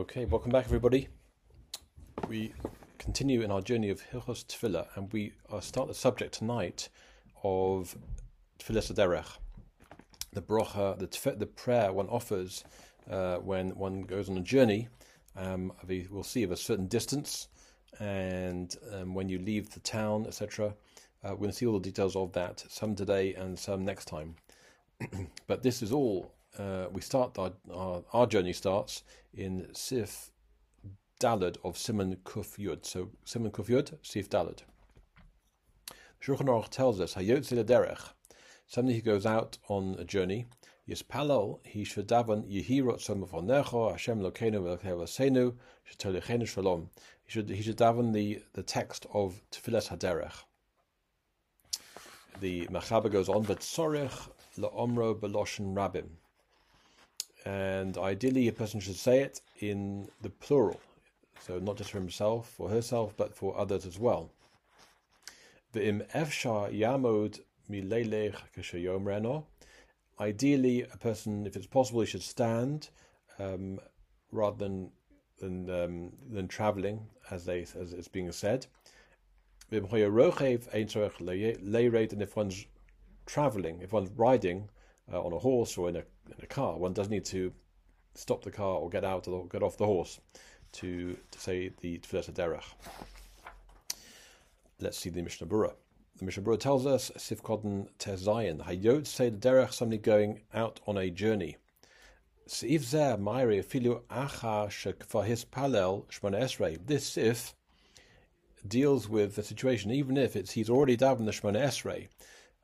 Okay, welcome back, everybody. We continue in our journey of Hilchos Tefillah, and we start the subject tonight of Tefillas Haderech, the brocha, the, the prayer one offers uh, when one goes on a journey. Um, we will see of a certain distance, and um, when you leave the town, etc. Uh, we're going to see all the details of that, some today and some next time. but this is all uh, we start our, our, our journey starts in Sif Dalad of Simon Kuf Yud. So Simon Kuf Yud, Sif Dalad. Shulchan Aruch tells us Hayotzi Derech. Somebody who goes out on a journey. Yispalal, he should daven Yehirot Somafonecho Hashem Lokenu Velkevasenu Shetolichenu Shalom. He should he should daven the the text of Tefillas Haderech. The Machaber goes on, but Sorech Laomro Beloshen Rabim and ideally a person should say it in the plural, so not just for himself or herself, but for others as well. Ideally, a person, if it's possible, he should stand um, rather than than um, than traveling, as they as it's being said. And if one's traveling, if one's riding uh, on a horse or in a in a car, one does need to stop the car or get out or get off the horse to, to say the Tfilat Derech. Let's see the Mishnah Berurah. The Mishnah Berurah tells us, Sifkodin Tezayin, Hayot say the Derech, somebody going out on a journey. Seif Zer, Mairi, Filu Acha Shekfa His Palel, Shmona Esrei. This Sif deals with the situation, even if it's he's already davened the Shmona Esrei,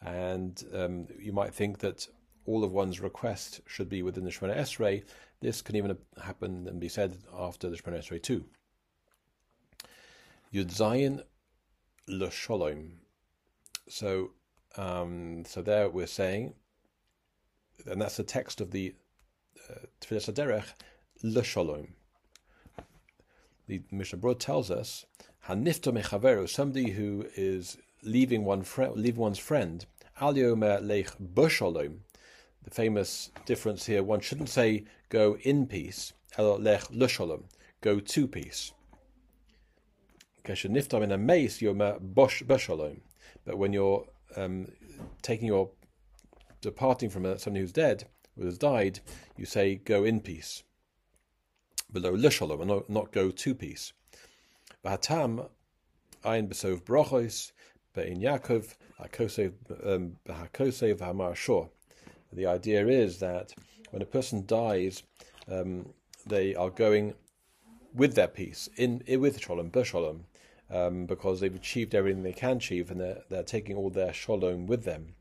and um, you might think that all of one's request should be within the Shemona Esrei. This can even happen and be said after the Shemona Esrei too. Yud Zayin L'Sholom. So, um, so there we're saying, and that's the text of the uh, Tfilas Derech L'Sholom. The Mishnah Berurah tells us, "Hanifto mechaveru, somebody who is leaving one friend, leaving one's friend, Al Lech B'Sholom, the famous difference here. One shouldn't say go in peace, hello lech lushalom, go to peace. Niftam in a mace, you're b'shalom. But when you're um, taking your departing from somebody who's dead, who has died, you say go in peace. Below lushalom, and not, go to peace. V'hatam ein besov brochos, be'in Yaakov, ha'kosev um, ha'mar shor. The idea is that when a person dies, um, they are going with their peace, in, in with shalom, b'shalom, um, because they've achieved everything they can achieve, and they're, they're taking all their shalom with them.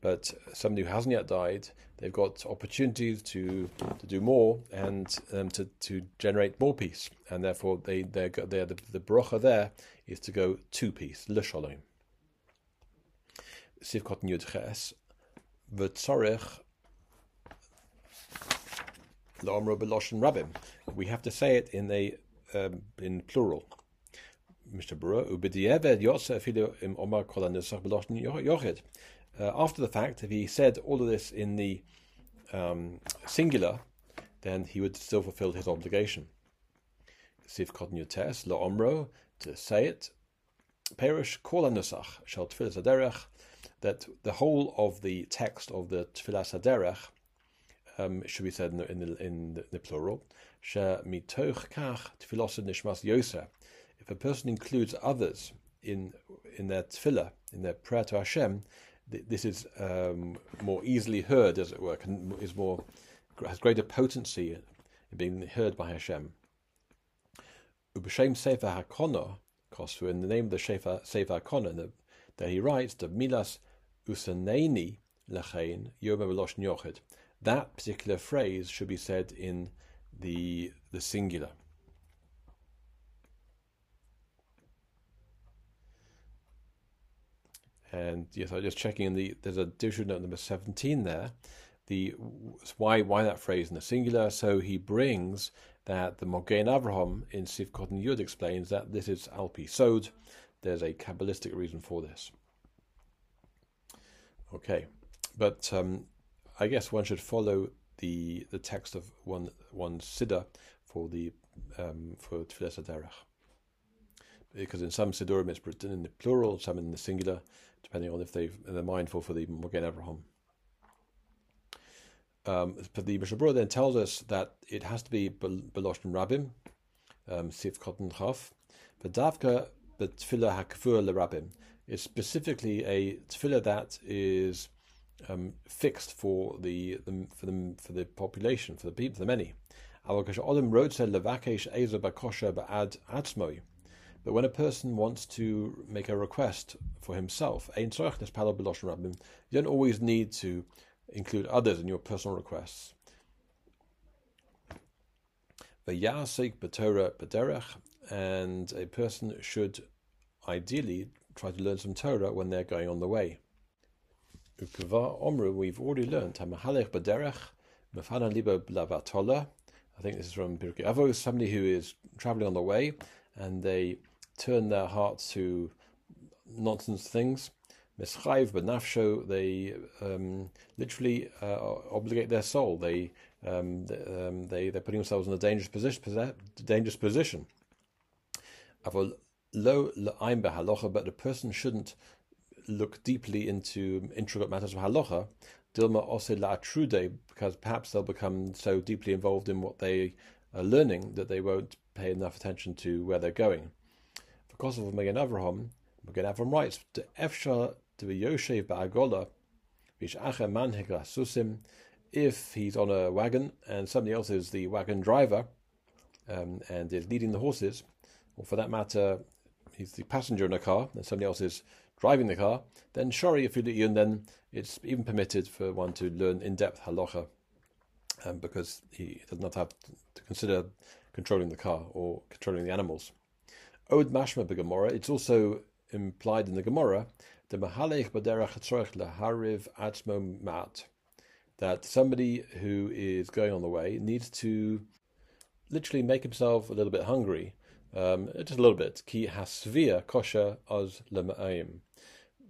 But somebody who hasn't yet died, they've got opportunities to to do more and um, to to generate more peace, and therefore they they're, they're the the bracha there is to go to peace, l'shalom. Sivkot Ches, We have to say it in a um, in plural. Mr. Yochid. Uh, after the fact, if he said all of this in the um, singular, then he would still fulfill his obligation. Sif to say it. Perish kol anusach shall tefillas aderech that the whole of the text of the Tfilas Haderech um, should be said in the, in the, in the, the plural. If a person includes others in in their tefillah, in their prayer to Hashem, th- this is um, more easily heard, as it were, can, is more has greater potency in being heard by Hashem. Ubashem Sefer HaKono, in the name of the Sefer HaKono, that he writes, the Milas Usaneni Lachain Yom. That particular phrase should be said in the the singular. And yes, I'm just checking in the there's a division note number 17 there. The why why that phrase in the singular? So he brings that the Mogen Avraham in Sivkot and Yud explains that this is Alpi Sod. There's a Kabbalistic reason for this. Okay, but um, I guess one should follow the the text of one one siddur for the um, for Tfilas Aderech. Because in some Sidurim it's written in the plural, some in the singular, depending on if they they're mindful for the Mogen Avraham. Um, but the Mishnah then tells us that it has to be Beloshn Rabim, um, Sif Kotten Chaf, but Davka Betfila Hakfur Le Rabim. It's specifically a tefillah that is um, fixed for the, the, for the for the population, for the people, the many. But when a person wants to make a request for himself, you don't always need to include others in your personal requests. And a person should ideally try to learn some Torah when they're going on the way. We've already learned, I think this is from Pirkei Avos, somebody who is traveling on the way and they turn their hearts to nonsense things. They um, literally uh, obligate their soul. They, um, they, um, they, they're putting themselves in a dangerous position. Dangerous position. Lo halacha, but the person shouldn't look deeply into intricate matters of halacha Dilma also la trude, because perhaps they'll become so deeply involved in what they are learning that they won't pay enough attention to where they're going. Because of Mogen Avraham, Mogen Avraham writes, "De efsha de yoshev ba'agola, vish acha manhigra susim." If he's on a wagon and somebody else is the wagon driver um, and is leading the horses, or for that matter, he's the passenger in a car and somebody else is driving the car, then shari and then it's even permitted for one to learn in-depth halacha, um, because he does not have to consider controlling the car or controlling the animals. Od mashma beGemara. It's also implied in the Gemara the mahalech baderach lahariv atzmo mat that somebody who is going on the way needs to literally make himself a little bit hungry, um, just a little bit. Ki hasvia kosher az lema'ayim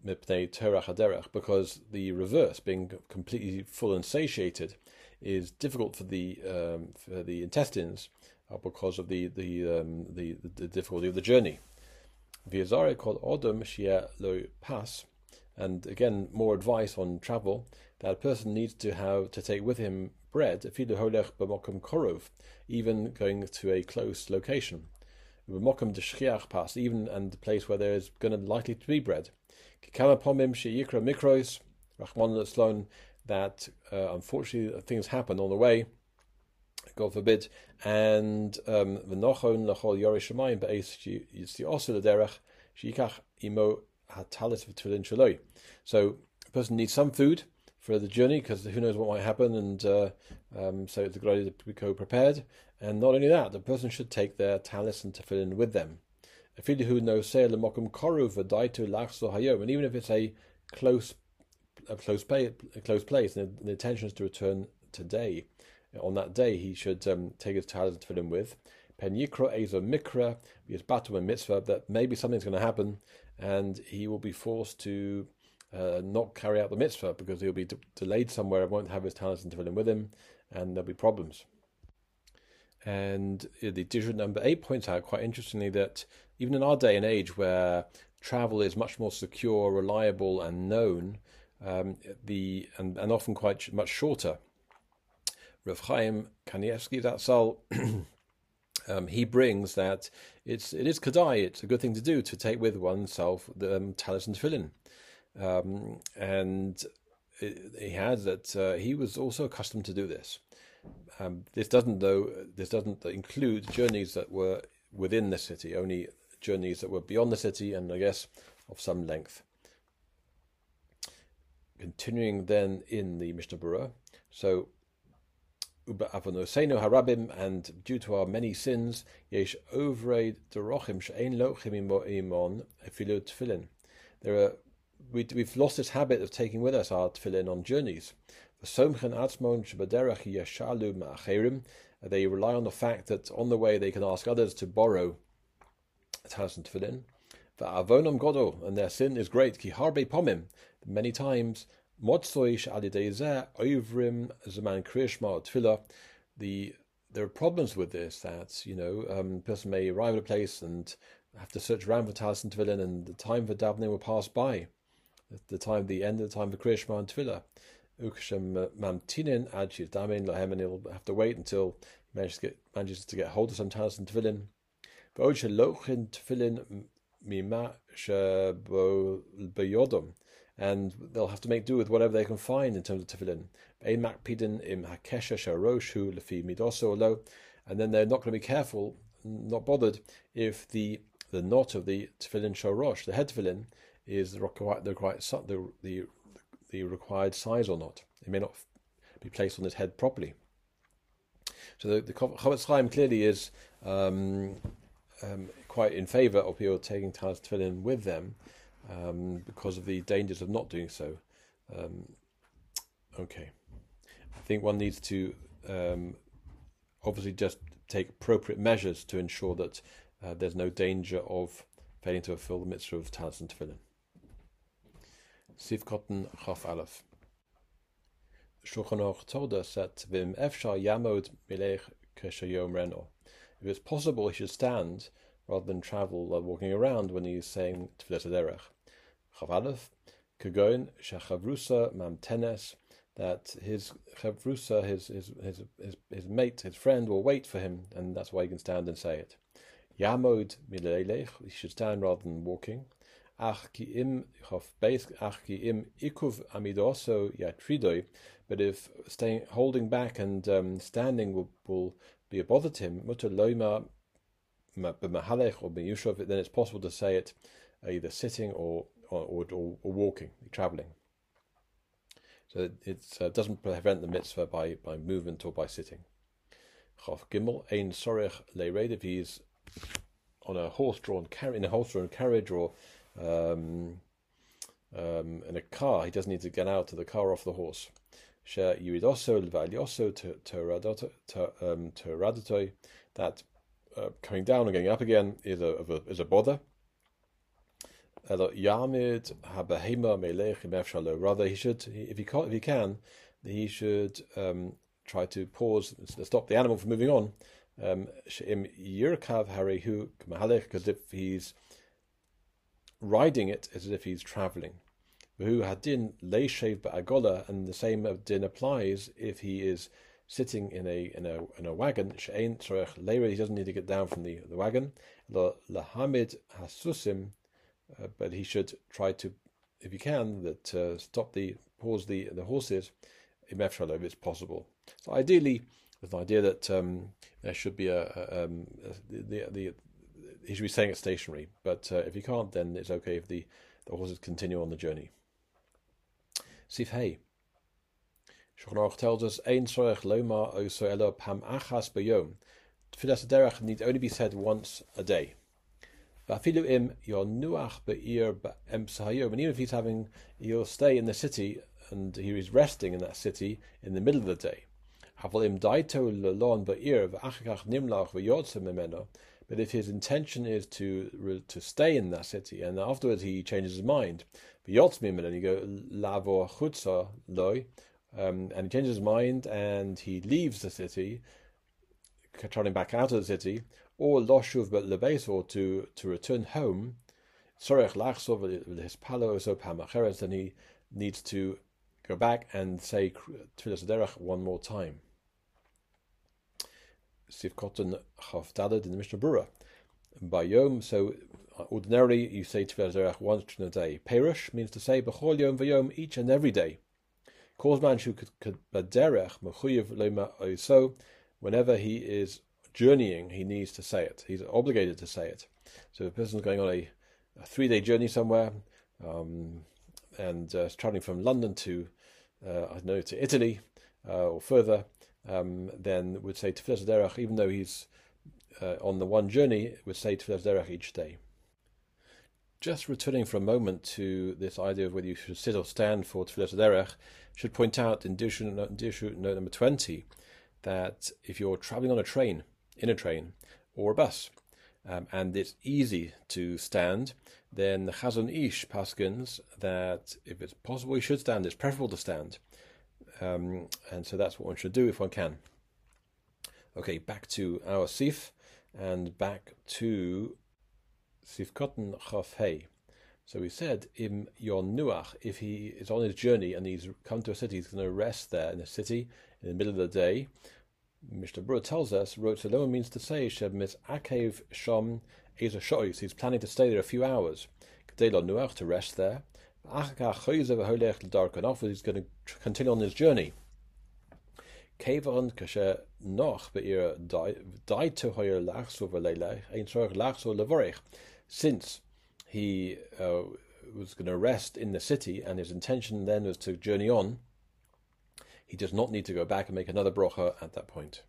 because the reverse, being completely full and satiated, is difficult for the um, for the intestines uh, because of the the, um, the, the difficulty of the journey. V'yazare called odom shia lo pas, and again more advice on travel that a person needs to have to take with him bread, even going to a close location. B'mokum de pas, even and the place where there is going to likely to be bread. Kikama pomim sheyikra Rahman Sloan, that uh, unfortunately things happen on the way, God forbid, and um, v'nochon lachol yorish shemayim be'ez yitzi osu l'derech sheyikach imo hatalis v'tfilin shaloi. So a person needs some food for the journey because who knows what might happen, and uh, um, so it's a good idea to go prepared. And not only that, the person should take their talis and tefillin with them. A fidd who no say the mockum koruva day to lachsohayom, and even if it's a close, a close, a close place, and the intention is to return today, on that day he should um, take his talis fill him with. Pen yikra ezo mikra, his batu and mitzvah, that maybe something's going to happen, and he will be forced to uh, not carry out the mitzvah because he'll be de- delayed somewhere and won't have his talis to fill him with him, and there'll be problems. And the digit number eight points out quite interestingly that even in our day and age where travel is much more secure, reliable, and known, um, the and, and often quite much shorter. Rav Chaim Kanievsky Zatzal, um, he brings that it's it is kadai. It's a good thing to do to take with oneself the um, and tefillin, um, and he had that uh, he was also accustomed to do this. Um, this doesn't though. This doesn't include journeys that were within the city. Only journeys that were beyond the city and I guess of some length. Continuing then in the Mishnah Berurah, so Uba avonosenu harabim, and due to our many sins, yesh ovreid derochim she'ein lochim imon efilu tefillin. There are we, we've lost this habit of taking with us our tefillin on journeys. They rely on the fact that on the way they can ask others to borrow thousand tefillin. Avonam godol, and their sin is great. Ki harbe pomim, many times. Modsoish alidezeh ovrim zaman kriyashma tefillah. The there are problems with this. That you know, um, a person may arrive at a place and have to search around for and tefillin, and the time for davening will pass by. The time, the end of the time for Kriyashma and tefillah. Ukashem mamtinin ad damin lahem, and he'll have to wait until he manages to get, manages to get hold of some talis and tefillin. V'od shelochin tefillin mima and they'll have to make do with whatever they can find in terms of tefillin. Im lefi midoso and then they're not going to be careful, not bothered if the the knot of the tefillin shorosh, the head tefillin, is the required the required the, the the required size or not. It may not be placed on his head properly. So the, the Chofetz Chaim clearly is um, um, quite in favour of people taking talis tefillin with them um, because of the dangers of not doing so. Um, okay, I think one needs to um, obviously just take appropriate measures to ensure that uh, there's no danger of failing to fulfill the mitzvah of talis and tefillin. Chaf Aleph. Shulchan Aruch told us that Vim Efshar Yamod Melech Keshayom Reno. If it's possible, he should stand rather than travel while walking around when he's saying Tfilat Derech. Chav Aleph, Kagoin Shachavrusa Mamtenes, that his Chavrusa, his, his, his, his, his mate, his friend, will wait for him, and that's why he can stand and say it. Yamod Milelech, he should stand rather than walking ach ki im ach ki im ikuv amidoso yatridoi, but if staying holding back and um, standing will, will be a bother to him, mutter loima b'mahalech or b'yushov, then it's possible to say it either sitting or or, or, or walking, traveling. So it uh, doesn't prevent the mitzvah by, by movement or by sitting. Chav Gimel, ein sorech le'red, if he's on a horse-drawn carriage, in a horse-drawn carriage or um, um, in a car, he doesn't need to get out of the car off the horse. um, that uh, coming down and going up again is a, a is a bother. Rather, he should, if he can, if he can, he should um, try to pause, stop the animal from moving on. Um, because if he's riding it as if he's traveling. Who hadin leishev ba'agola, and the same din applies if he is sitting in a in a in a wagon. She'ain tzorech leira, he doesn't need to get down from the, the wagon. Lahamid hasusim, uh, but he should try to, if he can, that uh, stop the pause the the horses, if it's possible. So ideally, with the idea that um, there should be a, a, um, a the, the he should be staying it stationary. But uh, if he can't, then it's okay if the, the horses continue on the journey. Sif Hey. Shulchan tells us, Ein sorech loma oso elo pam achas b'yom. Tfilas derech need only be said once a day. V'afilu im your nuach be'ir b'ems hayom. And even if he's having, he'll stay in the city and he is resting in that city in the middle of the day. Havel im daito lelon be'ir v'achakach nimlach v'yotze memeno. But if his intention is to to stay in that city and afterwards he changes his mind, and you go lavo chutza um, and he changes his mind and he leaves the city, traveling back out of the city, or loshuv but lebes, or to to return home, sorech lachsov his palo so then he needs to go back and say tefillas derech one more time. Sivkotan Chavdalad in the Mishnah Berurah. By Yom, so uh, ordinarily you say Tefillah once in a day. Perush means to say B'chol Yom V'Yom each and every day. man Shu Baderech Mechuyev Lema Oiso. Whenever he is journeying, he needs to say it. He's obligated to say it. So if a person's going on a, a three-day journey somewhere um, and uh, traveling from London to uh, I don't know to Italy uh, or further, um, then would say Tefillah Derech, even though he's uh, on the one journey, would say Tefillah Derech each day. Just returning for a moment to this idea of whether you should sit or stand for Tefillah Derech, should point out in Dirshu note number 20 that if you're traveling on a train, in a train, or a bus, um, and it's easy to stand, then the Chazon Ish paskins that if it's possible you should stand, it's preferable to stand. Um, and so that's what one should do if one can. Okay, back to our Sif and back to Sif Cotton Chaf So we said im Yon Nuach, if he is on his journey and he's come to a city, he's going to rest there in a city in the middle of the day. Mr. Brewer tells us, Rotzaloma means to say, Sheb mis Akev Shom Eza. He's planning to stay there a few hours. Gdelo Nuach to rest there. He's going to continue on his journey. Keveren kashe noch beir daite hoyer lachso verleile ein zorg lachso levorich. Since he uh, was going to rest in the city and his intention then was to journey on, he does not need to go back and make another brocha at that point.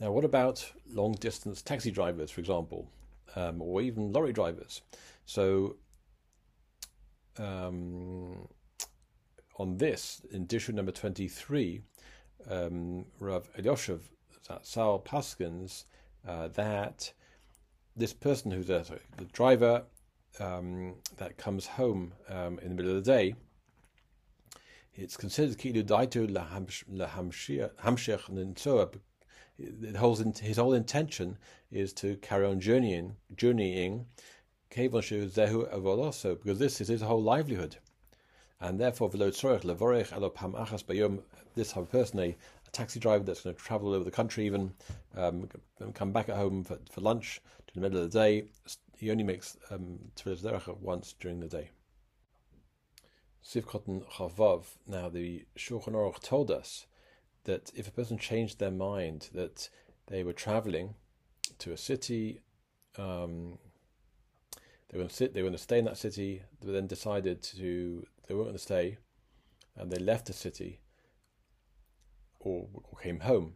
Now, what about long distance taxi drivers, for example, um, or even lorry drivers? So, um, on this, in Dirshu number 23, um, Rav Elyashiv Sal Paskins uh, that this person who's a, sorry, the driver um, that comes home um, in the middle of the day, it's considered kilu daitu lahamshech and it holds his whole intention is to carry on journeying, journeying, because this is his whole livelihood and therefore this type person, a, a, taxi driver that's going to travel all over the country, even um, come back at home for, for lunch to the middle of the day, he only makes um, once during the day. Sivkotten Chavav. Now the Shulchan Aruch told us that if a person changed their mind that they were traveling to a city, um, they were going to sit, they were going to stay in that city, but then decided to they weren't going to stay, and they left the city or, or came home,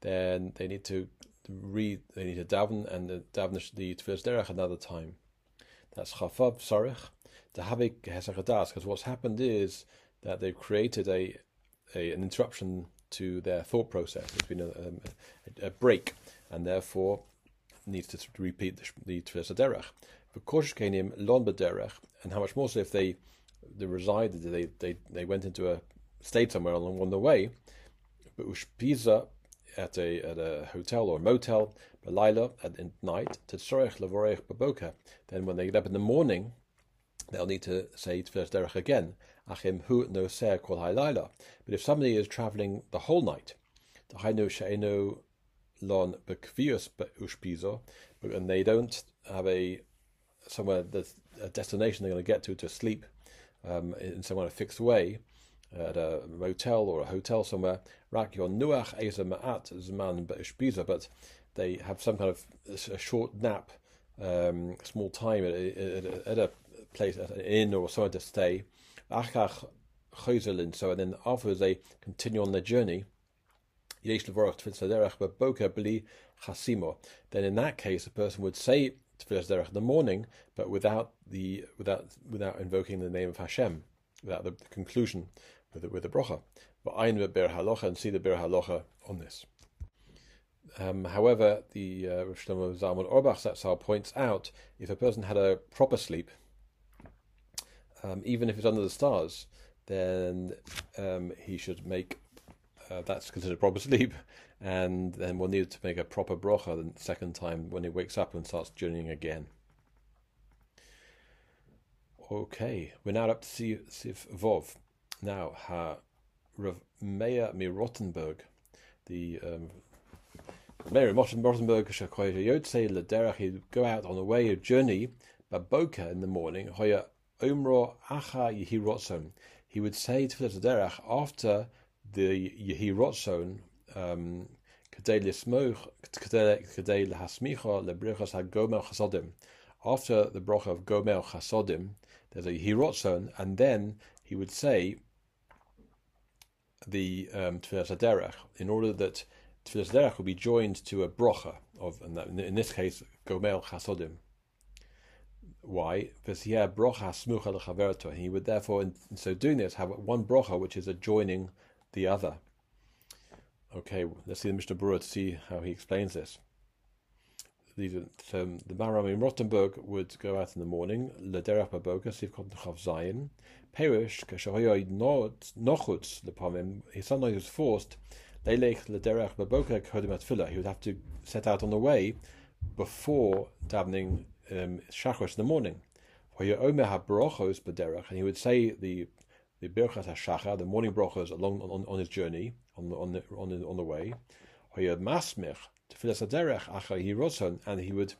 then they need to read, they need to daven and the daven the Tfilas Derech another time. That's Chafav Sarich, the Havik Hesachadas, because what's happened is that they've created a, a an interruption to their thought process. There's been a, a, a break, and therefore needs to repeat the, the Tfilas Derech. Because Kenim Lon and how much more so if they they resided, they, they, they went into a stayed somewhere along on the way, but ushpiza at a at a hotel or motel, Belila at night, Tetzorech Lavorech Baboka. Then when they get up in the morning, they'll need to say Tfilas Derech again. Achim hu no ser kol But if somebody is traveling the whole night, the hainu she'enu lon bekvius ushpizo, and they don't have a somewhere that's a destination they're going to get to to sleep um, in some kind of fixed way at a motel or a hotel somewhere. Rak your nuach ma'at zman but they have some kind of a short nap, um, small time at a, at a place, at an inn or somewhere to stay. Achach so and then afterwards they continue on their journey. Then in that case, a person would say The morning, but without the without without invoking the name of Hashem, without the, conclusion with the, with the brocha. But ein Biur Halacha and see the Biur Halacha on this. Um, however, the uh, Rosh Zalman Auerbach Zatzal points out if a person had a proper sleep, um, even if it's under the stars, then um, he should make uh, that's considered proper sleep, and then we'll need to make a proper brocha the second time when he wakes up and starts journeying again. Okay, we're now up to Sif Vov. Now, ha Rav Meir Mirottenberg, the um, Mayor Rottenberg, Lederach, he'd go out on a way, a journey, Baboka in the morning, Hoya Umro Acha Yehi He would say to the Lederach after the Yehi um, after the bracha of Gomel Chasodim, there's a Hirotzon, and then he would say the um, Tfilas in order that Tfilas will be joined to a brocha of, in this case, Gomel Chasodim. Why? Because he had brocha. He would therefore, in so doing this, have one brocha which is adjoining the other. Okay, let's see the Mishnah Berurah to see how he explains this. The, so the Maram in Rottenburg would go out in the morning, Lederach Baboga, Sivkot Chav Zayin, Perish, Kashahoyoid Nochutz, the Pomim, he sometimes was forced, Leilech lederech baboker kodim tefillah. He would have to set out on the way before davening um, in the morning. And he would say the the birchas hashachar, the morning brachos along on, on his journey on the on the on the, on the way. masmich tefillas aderech acha hirotzon, and he would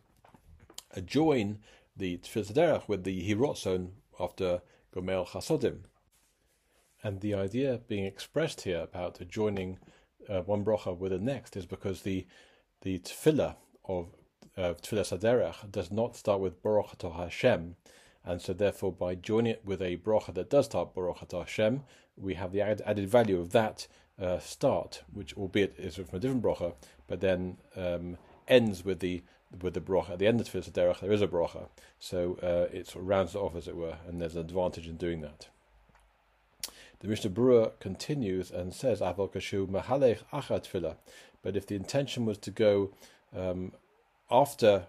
join the tefillas aderech with the hirotzon after gomel chasodim. And the idea being expressed here about joining uh, one bracha with the next is because the the tefillah of uh, tefillas aderech does not start with Baruch Hashem, and so therefore by joining it with a bracha that does start Baruch Hashem, we have the added value of that uh, start, which albeit is from a different bracha, but then um, ends with the with the bracha at the end of Tefillah Derech. There is a bracha, so uh, it sort of rounds it off as it were, and there's an advantage in doing that. The Mishnah Berurah continues and says, "Aval kashu mahalech achat But if the intention was to go um, after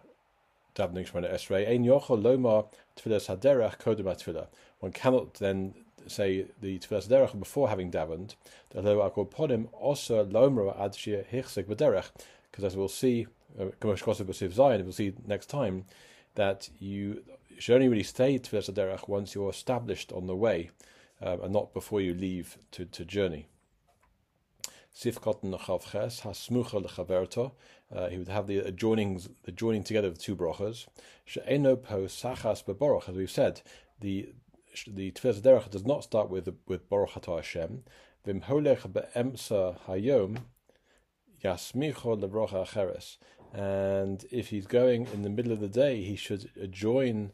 davening Shemona Esrei, ein yochol lomar tefillas haderech kodem. One cannot then say the tefillas haderech before having davened. Although akol podim also lomer ad shir hichsek b'derech, because as we'll see, Kamosh Kosev B'Siv Zion, we'll see next time that you should only really stay tefillas haderech once you're established on the way, um, and not before you leave to, to journey. Hasmucha Lechaverto. Uh, he would have the adjoining the joining together of the two brachas. She'eno po sachas as we've said, the the Tefillah Derech does not start with with Baruch Atah Hashem. Vim holech be'emsa hayom yasmicho lebrocha acheres. And if he's going in the middle of the day, he should join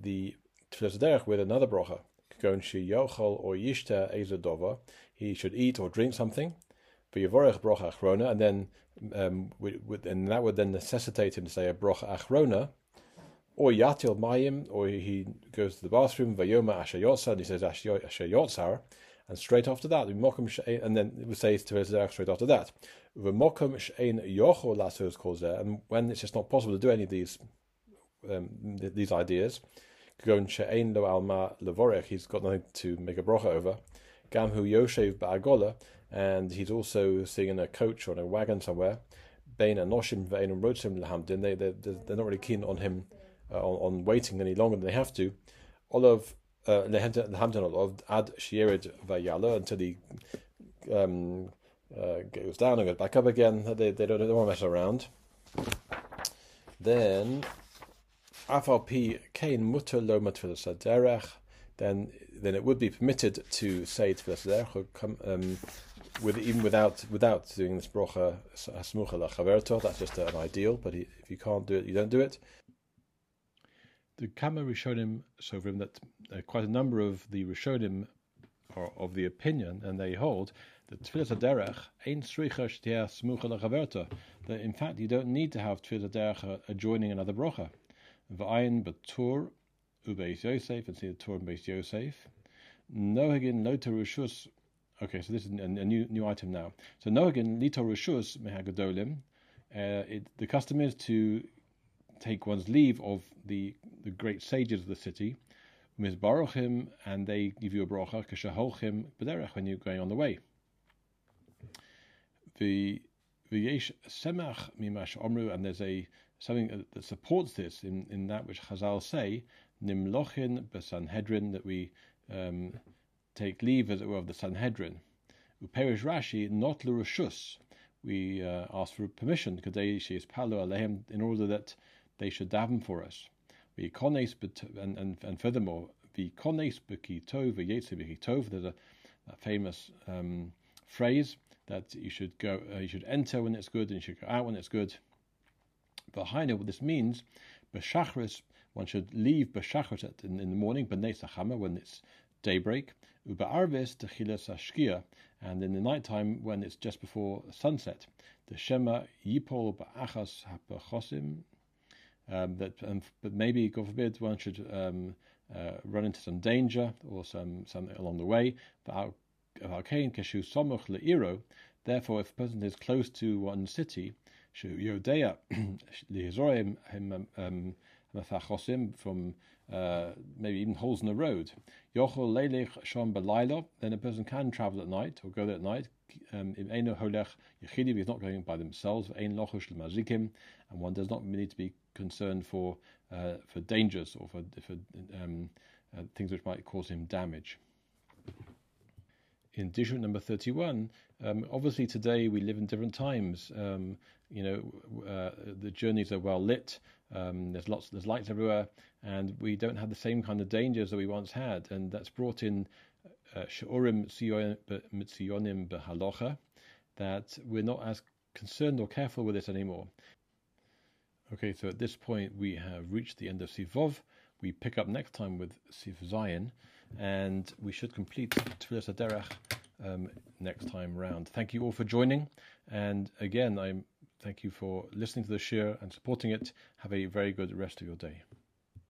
the Tefillah Derech with another bracha. Gon she yochol or yishta ezadova. He should eat or drink something v'yivorech brocha achrona, and then um, and that would then necessitate him to say a brocha achrona, or yatil mayim, or he goes to the bathroom vayoma ashayotza, and he says ashayotzar, and straight after that, and then it would say to his straight after that, v'mokum she'ein yochol lasos calls and when it's just not possible to do any of these um, these ideas, gon she'ein lo alma levorech, he's got nothing to make a brocha over, gamhu yoshev ba'agola, and he's also sitting in a coach or in a wagon somewhere. Bain and Noshim Vein and Rotzim Lahamdin, they they they're not really keen on him uh, on, on, waiting any longer than they have to. Olav uh, Lahamdin Olav Ad Shierid Vayala until he um, uh, goes down and goes back up again. They they don't, they don't want to mess around. Then Afalpi Kain Mutter Lo then then it would be permitted to say Tfilas um, with even without without doing this brocha lachaverto, that's just an ideal. But if you can't do it, you don't do it. The Kama Rishonim Sovrim that uh, quite a number of the Rishonim are of the opinion, and they hold that sricha shtia smucha. That in fact you don't need to have Tfilas Aderech adjoining another brocha. V'ayin betur ubeis Yosef and see the Tur and Beis Yosef. Nohagin lo terushus Okay, so this is a, a new new item now. So Nohagan lito rishus mehagadolim. Uh, the custom is to take one's leave of the the great sages of the city, mizbarochim, and they give you a bracha kashaholchim b'derech when you're going on the way. The v'yesh semach mimash omru, and there's a something that supports this in, in that which Chazal say nimlochin b'sanhedrin that we um, take leave, as it were, of the Sanhedrin. Uperish Rashi, not l'rishus. We uh, ask for permission, kadesh is palo alehem, in order that they should daven for us. We kones and, and and furthermore, the kones bekitov v'yetze bekitov. There's a, famous um, phrase that you should go, uh, you should enter when it's good, and you should go out when it's good. But behind it, what this means, b'shachris, one should leave b'shachris in, in the morning, b'nei when it's daybreak, Ube'arvis techilas ashkia, and in the nighttime when it's just before sunset, the Shema yipol ba'achas hapachosim, um, but, um, but maybe, God forbid, one should um, uh, run into some danger or some something along the way. Therefore, if a person is close to one city, from uh, maybe even holes in the road. Belaylo, then a person can travel at night or go there at night. um, yechidim is not going by themselves. And one does not need to be concerned for uh, for dangers or for, for um, uh, things which might cause him damage. In Dishut number 31, um, obviously today we live in different times. Um, you know, uh, the journeys are well lit. Um, there's lots, there's lights everywhere, and we don't have the same kind of dangers that we once had, and that's brought in uh, Sha'urim Mitziyonim Behalocha, that we're not as concerned or careful with this anymore. Okay, so at this point we have reached the end of Sivov. We pick up next time with Siv Zion, and we should complete Tfilas Aderech um, next time round. Thank you all for joining, and again, I thank you for listening to the shiur and supporting it. Have a very good rest of your day.